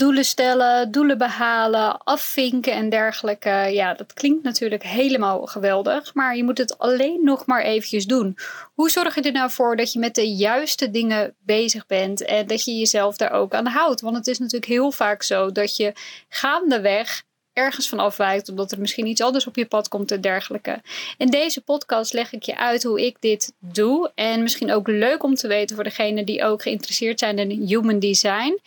doelen stellen, doelen behalen, afvinken en dergelijke. Ja, dat klinkt natuurlijk helemaal geweldig, maar je moet het alleen nog maar eventjes doen. Hoe zorg je er nou voor dat je met de juiste dingen bezig bent en dat je jezelf daar ook aan houdt? Want het is natuurlijk heel vaak zo dat je gaandeweg ergens van afwijkt, omdat er misschien iets anders op je pad komt en dergelijke. In deze podcast leg ik je uit hoe ik dit doe. En misschien ook leuk om te weten voor degenen die ook geïnteresseerd zijn in human design.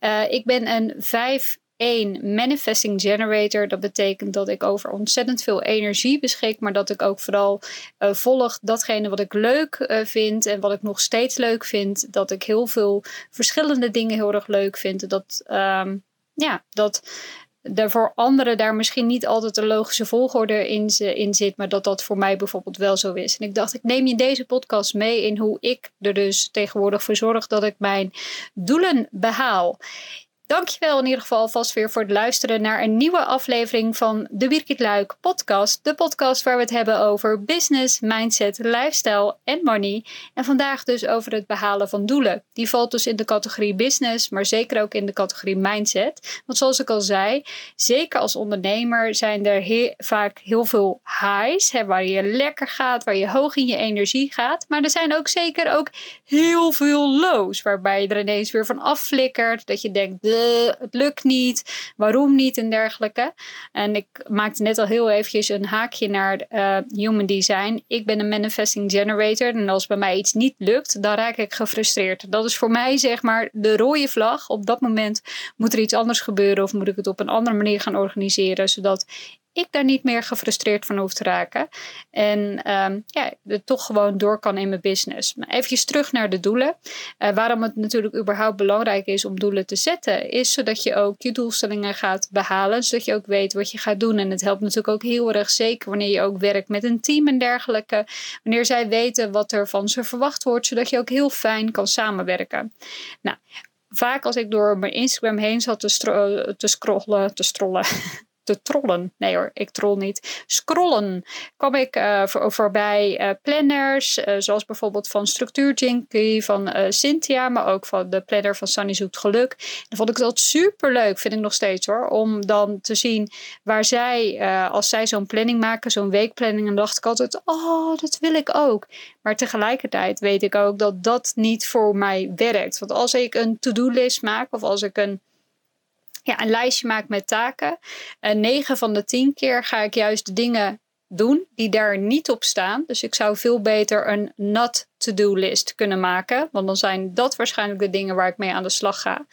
Uh, ik ben een 5 1 manifesting generator. Dat betekent dat ik over ontzettend veel energie beschik, maar dat ik ook vooral uh, volg datgene wat ik leuk uh, vind en wat ik nog steeds leuk vind. Dat ik heel veel verschillende dingen heel erg leuk vind. Dat, um, ja, dat er voor anderen daar misschien niet altijd een logische volgorde in, in zit, maar dat dat voor mij bijvoorbeeld wel zo is. En ik dacht, ik neem je deze podcast mee in hoe ik er dus tegenwoordig voor zorg dat ik mijn doelen behaal. Dankjewel in ieder geval vast weer voor het luisteren naar een nieuwe aflevering van de Birgit Luik podcast. De podcast waar we het hebben over business, mindset, lifestyle en money. En vandaag dus over het behalen van doelen. Die valt dus in de categorie business, maar zeker ook in de categorie mindset. Want zoals ik al zei, zeker als ondernemer zijn er vaak heel veel highs. Hè, waar je lekker gaat, waar je hoog in je energie gaat. Maar er zijn ook zeker ook heel veel lows. Waarbij je er ineens weer van afflikkert. Dat je denkt het lukt niet, waarom niet en dergelijke. En ik maakte net al heel eventjes een haakje naar uh, human design. Ik ben een manifesting generator en als bij mij iets niet lukt, dan raak ik gefrustreerd. Dat is voor mij zeg maar de rode vlag. Op dat moment moet er iets anders gebeuren of moet ik het op een andere manier gaan organiseren, zodat ik daar niet meer gefrustreerd van hoef te raken. En um, ja, er toch gewoon door kan in mijn business. Maar terug naar de doelen. Uh, waarom het natuurlijk überhaupt belangrijk is om doelen te zetten, is zodat je ook je doelstellingen gaat behalen. Zodat je ook weet wat je gaat doen. En het helpt natuurlijk ook heel erg zeker wanneer je ook werkt met een team en dergelijke. Wanneer zij weten wat er van ze verwacht wordt, zodat je ook heel fijn kan samenwerken. Nou, vaak als ik door mijn Instagram heen zat te, te scrollen, te strollen, te trollen. Nee hoor, ik troll niet. Scrollen kwam ik voor, voorbij uh, planners, uh, zoals bijvoorbeeld van Structuur van Cynthia, maar ook van de planner van Sunny Zoekt Geluk. Dan vond ik dat super leuk, vind ik nog steeds hoor, om dan te zien waar zij, als zij zo'n planning maken, zo'n weekplanning, dan dacht ik altijd, oh, dat wil ik ook. Maar tegelijkertijd weet ik ook dat dat niet voor mij werkt. Want als ik een to-do-list maak of als ik een ja, een lijstje maak met taken. En 9 van de 10 keer ga ik juist dingen doen die daar niet op staan. Dus ik zou veel beter een not to-do list kunnen maken. Want dan zijn dat waarschijnlijk de dingen waar ik mee aan de slag ga.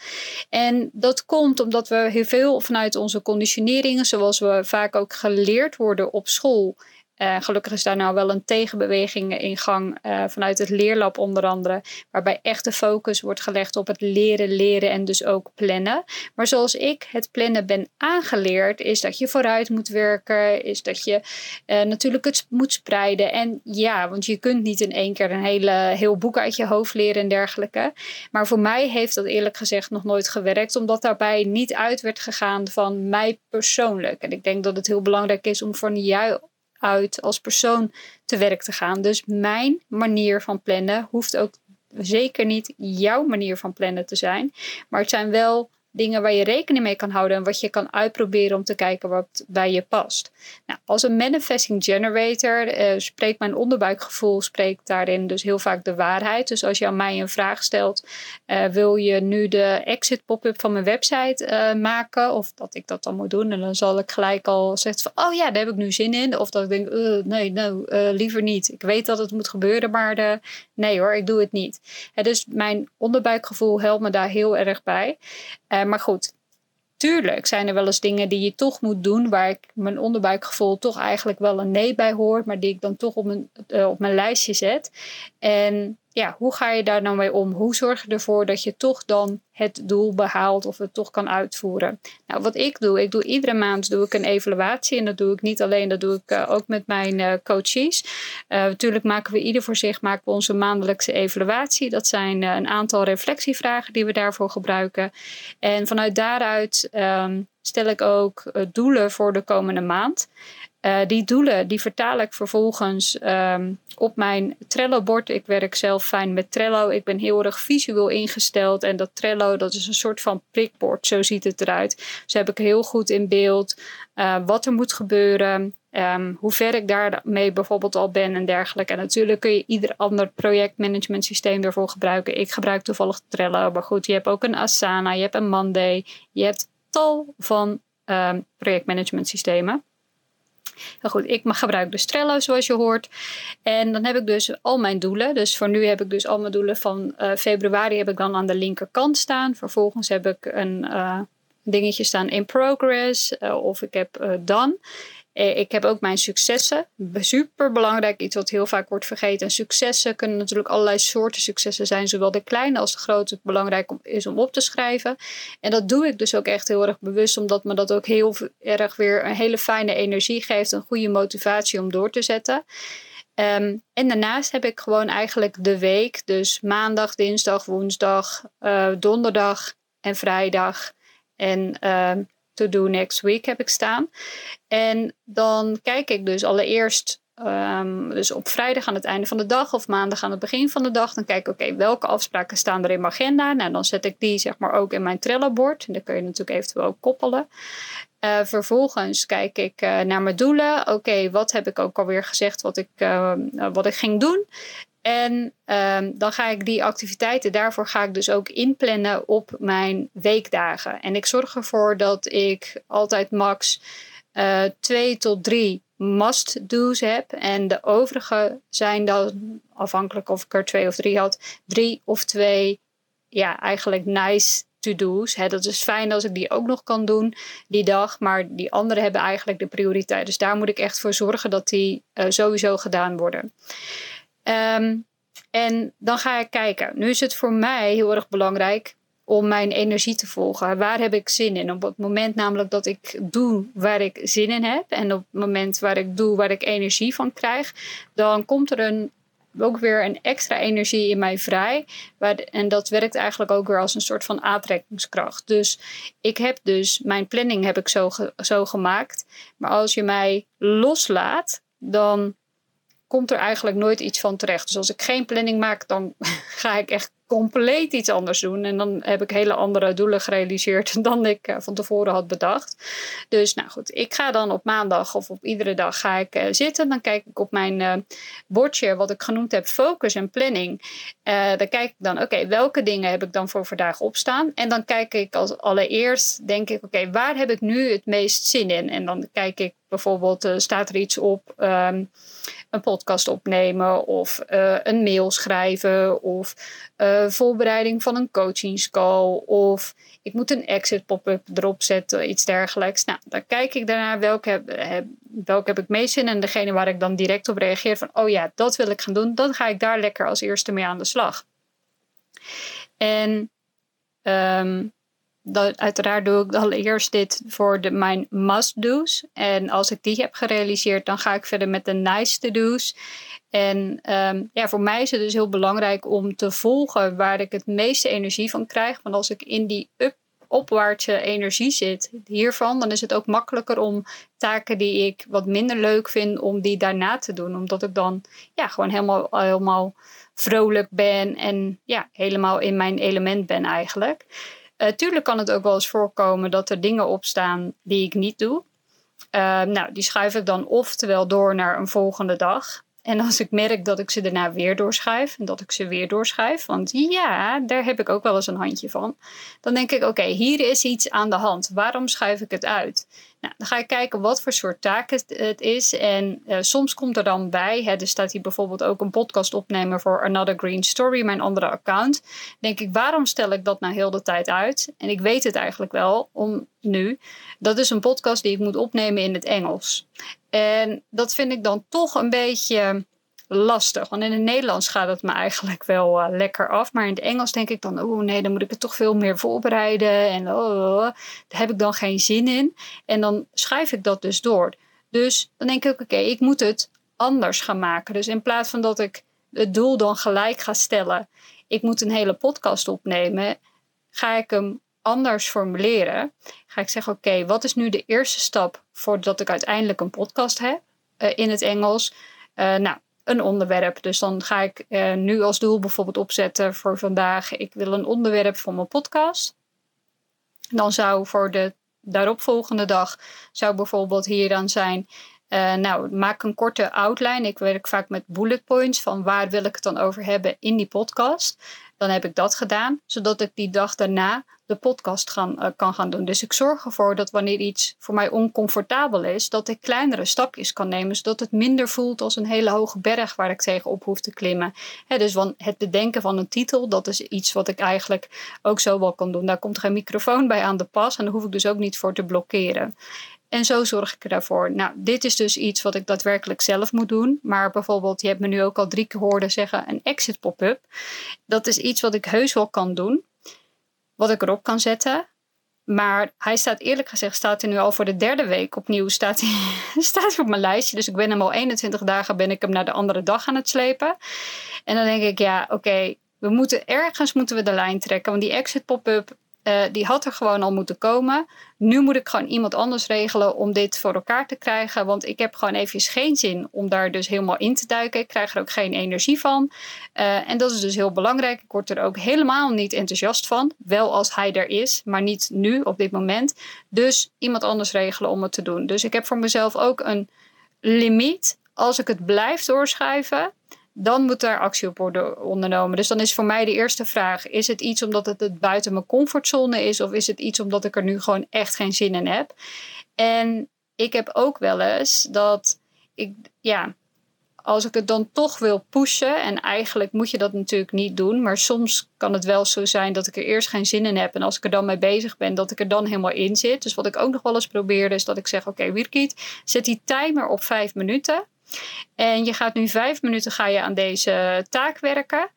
En dat komt omdat we heel veel vanuit onze conditioneringen, zoals we vaak ook geleerd worden op school, uh, gelukkig is daar nou wel een tegenbeweging in gang uh, vanuit het leerlab onder andere, waarbij echt de focus wordt gelegd op het leren, leren en dus ook plannen. Maar zoals ik het plannen ben aangeleerd, is dat je vooruit moet werken, is dat je uh, natuurlijk het moet spreiden. En ja, want je kunt niet in één keer een hele, heel boek uit je hoofd leren en dergelijke. Maar voor mij heeft dat eerlijk gezegd nog nooit gewerkt, omdat daarbij niet uit werd gegaan van mij persoonlijk. En ik denk dat het heel belangrijk is om van jou uit als persoon te werk te gaan. Dus mijn manier van plannen hoeft ook zeker niet jouw manier van plannen te zijn. Maar het zijn wel dingen waar je rekening mee kan houden en wat je kan uitproberen om te kijken wat bij je past. Nou, als een manifesting generator uh, spreekt mijn onderbuikgevoel spreekt daarin dus heel vaak de waarheid. Dus als je aan mij een vraag stelt, uh, wil je nu de exit pop-up van mijn website uh, maken of dat ik dat dan moet doen en dan zal ik gelijk al zeggen van oh ja, daar heb ik nu zin in of dat ik denk nee, nou liever niet. Ik weet dat het moet gebeuren, maar de, nee hoor, ik doe het niet. dus mijn onderbuikgevoel helpt me daar heel erg bij. Uh, maar goed, tuurlijk zijn er wel eens dingen die je toch moet doen, waar ik mijn onderbuikgevoel toch eigenlijk wel een nee bij hoor, maar die ik dan toch op mijn, uh, op mijn lijstje zet. En ja, hoe ga je daar nou mee om? Hoe zorg je ervoor dat je toch dan het doel behaalt of het toch kan uitvoeren? Nou, wat ik doe, ik doe iedere maand doe ik een evaluatie en dat doe ik niet alleen, dat doe ik uh, ook met mijn uh, coaches. Uh, natuurlijk maken we ieder voor zich maken we onze maandelijkse evaluatie. Dat zijn een aantal reflectievragen die we daarvoor gebruiken. En vanuit daaruit um, stel ik ook doelen voor de komende maand. Uh, die doelen die vertaal ik vervolgens um, op mijn Trello-bord. Ik werk zelf fijn met Trello. Ik ben heel erg visueel ingesteld. En dat Trello, dat is een soort van prikbord. Zo ziet het eruit. Dus heb ik heel goed in beeld uh, wat er moet gebeuren. Um, hoe ver ik daarmee bijvoorbeeld al ben en dergelijke. En natuurlijk kun je ieder ander projectmanagement systeem daarvoor gebruiken. Ik gebruik toevallig Trello, maar goed, je hebt ook een Asana, je hebt een Monday, je hebt tal van um, projectmanagement systemen. Goed, ik gebruik dus Trello zoals je hoort. En dan heb ik dus al mijn doelen. Dus voor nu heb ik dus al mijn doelen van uh, februari heb ik dan aan de linkerkant staan. Vervolgens heb ik een uh, dingetje staan in progress uh, of ik heb done. Eh, ik heb ook mijn successen. Super belangrijk, iets wat heel vaak wordt vergeten. successen kunnen natuurlijk allerlei soorten successen zijn, zowel de kleine als de grote. Belangrijk is om op te schrijven. En dat doe ik dus ook echt heel erg bewust, omdat me dat ook heel erg weer een hele fijne energie geeft. Een goede motivatie om door te zetten. Um, en daarnaast heb ik gewoon eigenlijk de week, dus maandag, dinsdag, woensdag, uh, donderdag en vrijdag. En uh, to do next week heb ik staan. En dan kijk ik dus allereerst, um, dus op vrijdag aan het einde van de dag of maandag aan het begin van de dag, dan kijk ik, oké, welke afspraken staan er in mijn agenda? Nou, dan zet ik die zeg maar ook in mijn Trello-bord. En dan kun je natuurlijk eventueel ook koppelen. Uh, vervolgens kijk ik uh, naar mijn doelen. Oké, wat heb ik ook alweer gezegd wat ik, uh, wat ik ging doen? En um, dan ga ik die activiteiten, daarvoor ga ik dus ook inplannen op mijn weekdagen. En ik zorg ervoor dat ik altijd max uh, twee tot drie must-do's heb. En de overige zijn dan, afhankelijk of ik er twee of drie had, drie of twee, ja, eigenlijk nice to-do's. Dat is fijn als ik die ook nog kan doen die dag. Maar die andere hebben eigenlijk de prioriteit. Dus daar moet ik echt voor zorgen dat die uh, sowieso gedaan worden. Um, en dan ga ik kijken. Nu is het voor mij heel erg belangrijk om mijn energie te volgen. Waar heb ik zin in? Op het moment namelijk dat ik doe waar ik zin in heb en op het moment waar ik doe waar ik energie van krijg, dan komt er een, ook weer een extra energie in mij vrij. Waar, en dat werkt eigenlijk ook weer als een soort van aantrekkingskracht. Dus ik heb dus, mijn planning heb ik zo, zo gemaakt. Maar als je mij loslaat, dan komt er eigenlijk nooit iets van terecht. Dus als ik geen planning maak, dan ga ik echt compleet iets anders doen. En dan heb ik hele andere doelen gerealiseerd dan ik uh, van tevoren had bedacht. Dus nou goed, ik ga dan op maandag of op iedere dag ga ik uh, zitten. Dan kijk ik op mijn uh, bordje wat ik genoemd heb, focus en planning. dan kijk ik dan, oké, welke dingen heb ik dan voor vandaag opstaan? En dan kijk ik als allereerst, denk ik, oké, waar heb ik nu het meest zin in? En dan kijk ik bijvoorbeeld, staat er iets op... Um, een podcast opnemen of uh, een mail schrijven of uh, voorbereiding van een coachingscall of ik moet een exit pop-up erop zetten, iets dergelijks. Nou, dan kijk ik daarna welke heb, welke heb ik meest zin en degene waar ik dan direct op reageer van oh ja, dat wil ik gaan doen, dan ga ik daar lekker als eerste mee aan de slag. En um, dat, uiteraard doe ik allereerst dit voor de, mijn must-do's. En als ik die heb gerealiseerd, dan ga ik verder met de nice-to-do's. En um, ja, voor mij is het dus heel belangrijk om te volgen waar ik het meeste energie van krijg. Want als ik in die up, opwaartse energie zit hiervan, dan is het ook makkelijker om taken die ik wat minder leuk vind, om die daarna te doen. Omdat ik dan ja, gewoon helemaal, helemaal vrolijk ben en ja, helemaal in mijn element ben eigenlijk. Uh, tuurlijk kan het ook wel eens voorkomen dat er dingen opstaan die ik niet doe. Uh, nou, die schuif ik dan oftewel door naar een volgende dag. En als ik merk dat ik ze daarna weer doorschuif en dat ik ze weer doorschuif, want ja, daar heb ik ook wel eens een handje van, dan denk ik: oké, hier is iets aan de hand. Waarom schuif ik het uit? Nou, dan ga ik kijken wat voor soort taak het, is. En uh, soms komt er dan bij, hè, er staat hier bijvoorbeeld ook een podcast opnemen voor Another Green Story, mijn andere account. Denk ik, waarom stel ik dat nou heel de tijd uit? En ik weet het eigenlijk wel om nu. Dat is een podcast die ik moet opnemen in het Engels. En dat vind ik dan toch een beetje lastig. Want in het Nederlands gaat het me eigenlijk wel uh, lekker af. Maar in het Engels denk ik dan, oh nee, dan moet ik het toch veel meer voorbereiden. En oh, oh, oh, daar heb ik dan geen zin in. En dan schrijf ik dat dus door. Dus dan denk ik, oké, ik moet het anders gaan maken. Dus in plaats van dat ik het doel dan gelijk ga stellen, ik moet een hele podcast opnemen, ga ik hem anders formuleren. Ga ik zeggen, oké, wat is nu de eerste stap voordat ik uiteindelijk een podcast heb uh, in het Engels? Uh, nou, een onderwerp. Dus dan ga ik uh, nu als doel bijvoorbeeld opzetten voor vandaag. Ik wil een onderwerp voor mijn podcast. Dan zou voor de daaropvolgende dag zou bijvoorbeeld hier dan zijn. Uh, nou, maak een korte outline. Ik werk vaak met bullet points van waar wil ik het dan over hebben in die podcast. Dan heb ik dat gedaan, zodat ik die dag daarna de podcast gaan, uh, kan gaan doen. Dus ik zorg ervoor dat wanneer iets voor mij oncomfortabel is, dat ik kleinere stapjes kan nemen, zodat het minder voelt als een hele hoge berg waar ik tegenop hoef te klimmen. Dus van het bedenken van een titel, dat is iets wat ik eigenlijk ook zo wel kan doen. Daar komt geen microfoon bij aan de pas en daar hoef ik dus ook niet voor te blokkeren. En zo zorg ik ervoor. Nou, dit is dus iets wat ik daadwerkelijk zelf moet doen. Maar bijvoorbeeld, je hebt me nu ook al drie keer horen zeggen, een exit pop-up. Dat is iets wat ik heus wel kan doen. Wat ik erop kan zetten. Maar hij staat eerlijk gezegd, staat hij nu al voor de derde week opnieuw. Staat hij, staat hij op mijn lijstje. Dus ik ben hem al 21 dagen, ben ik hem naar de andere dag aan het slepen. En dan denk ik, ja, oké, we moeten ergens moeten we de lijn trekken. Want die exit pop-up, uh, die had er gewoon al moeten komen. Nu moet ik gewoon iemand anders regelen om dit voor elkaar te krijgen. Want ik heb gewoon even geen zin om daar dus helemaal in te duiken. Ik krijg er ook geen energie van. Uh, en dat is dus heel belangrijk. Ik word er ook helemaal niet enthousiast van. Wel als hij er is, maar niet nu op dit moment. Dus iemand anders regelen om het te doen. Dus ik heb voor mezelf ook een limiet. Als ik het blijf doorschrijven, dan moet daar actie op worden ondernomen. Dus dan is voor mij de eerste vraag: is het iets omdat het, buiten mijn comfortzone is, of is het iets omdat ik er nu gewoon echt geen zin in heb? En ik heb ook wel eens dat ik, ja, als ik het dan toch wil pushen, en eigenlijk moet je dat natuurlijk niet doen, maar soms kan het wel zo zijn dat ik er eerst geen zin in heb. En als ik er dan mee bezig ben, dat ik er dan helemaal in zit. Dus wat ik ook nog wel eens probeer, is dat ik zeg: Oké, okay, zet die timer op vijf minuten. En je gaat nu vijf minuten ga je aan deze taak werken.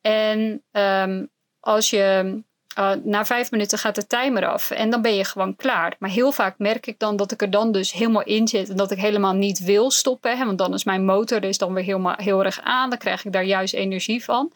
En um, als je uh, na vijf minuten gaat de timer af en dan ben je gewoon klaar. Maar heel vaak merk ik dan dat ik er dan dus helemaal in zit en dat ik helemaal niet wil stoppen. Hè, want dan is mijn motor dus dan weer helemaal, heel erg aan. Dan krijg ik daar juist energie van.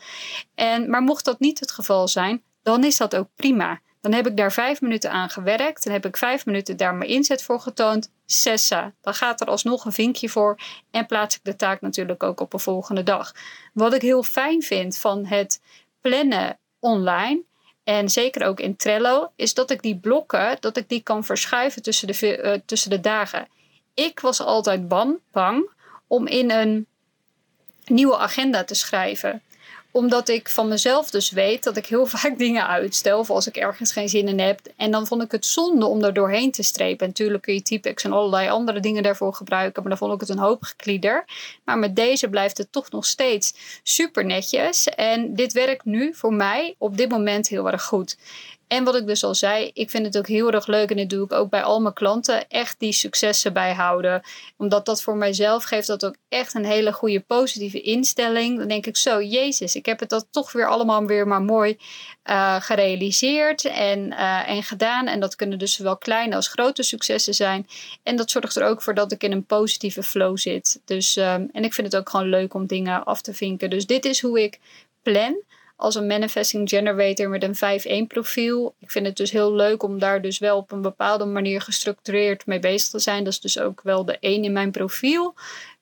En, maar mocht dat niet het geval zijn, dan is dat ook prima. Dan heb ik daar vijf minuten aan gewerkt. Dan heb ik vijf minuten daar mijn inzet voor getoond. Sessa. Dan gaat er alsnog een vinkje voor. En plaats ik de taak natuurlijk ook op een volgende dag. Wat ik heel fijn vind van het plannen online. En zeker ook in Trello. Is dat ik die blokken, dat ik die kan verschuiven tussen de, uh, tussen de dagen. Ik was altijd bang om in een nieuwe agenda te schrijven omdat ik van mezelf dus weet dat ik heel vaak dingen uitstel. Of als ik ergens geen zin in heb. En dan vond ik het zonde om er doorheen te strepen. En natuurlijk kun je Typex en allerlei andere dingen daarvoor gebruiken. Maar dan vond ik het een hoop geklieder. Maar met deze blijft het toch nog steeds super netjes. En dit werkt nu voor mij op dit moment heel erg goed. En wat ik dus al zei, ik vind het ook heel erg leuk en dit doe ik ook bij al mijn klanten, echt die successen bijhouden. Omdat dat voor mijzelf geeft dat ook echt een hele goede positieve instelling. Dan denk ik zo, jezus, ik heb het dat toch weer allemaal weer maar mooi uh, gerealiseerd en, uh, en gedaan. En dat kunnen dus zowel kleine als grote successen zijn. En dat zorgt er ook voor dat ik in een positieve flow zit. Dus, um, en ik vind het ook gewoon leuk om dingen af te vinken. Dus dit is hoe ik plan als een manifesting generator met een 5-1 profiel. Ik vind het dus heel leuk om daar dus wel op een bepaalde manier gestructureerd mee bezig te zijn. Dat is dus ook wel de 1 in mijn profiel.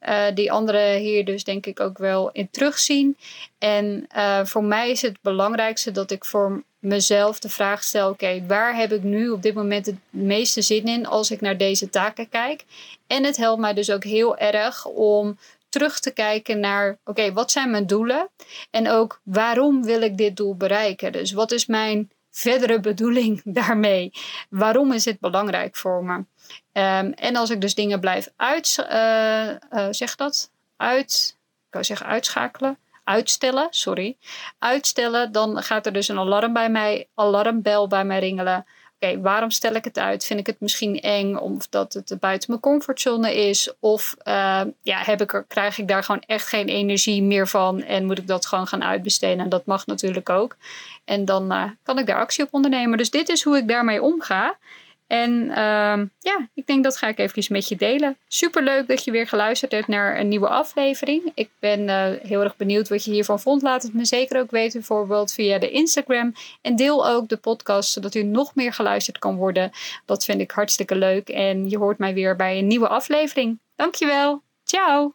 Uh, die andere hier dus denk ik ook wel in terugzien. En uh, voor mij is het belangrijkste dat ik voor mezelf de vraag stel: oké, waar heb ik nu op dit moment het meeste zin in als ik naar deze taken kijk? En het helpt mij dus ook heel erg om terug te kijken naar, oké, wat zijn mijn doelen? En ook waarom wil ik dit doel bereiken? Dus wat is mijn verdere bedoeling daarmee? Waarom is het belangrijk voor me? Um, en als ik dus dingen blijf uit, uh, zeg dat? Uit, ik kan zeggen uitschakelen uitstellen, sorry, uitstellen, dan gaat er dus een alarm bij mij, alarmbel bij mij ringelen waarom stel ik het uit? Vind ik het misschien eng omdat het buiten mijn comfortzone is? Of uh, ja, heb ik er, krijg ik daar gewoon echt geen energie meer van en moet ik dat gewoon gaan uitbesteden? En dat mag natuurlijk ook. En dan uh, kan ik daar actie op ondernemen. Dus dit is hoe ik daarmee omga. En ehm, ja, ik denk dat ga ik even met je delen. Super leuk dat je weer geluisterd hebt naar een nieuwe aflevering. Ik ben eh, heel erg benieuwd wat je hiervan vond. Laat het me zeker ook weten, bijvoorbeeld via de Instagram. En deel ook de podcast, zodat u nog meer geluisterd kan worden. Dat vind ik hartstikke leuk. En je hoort mij weer bij een nieuwe aflevering. Dankjewel. Ciao.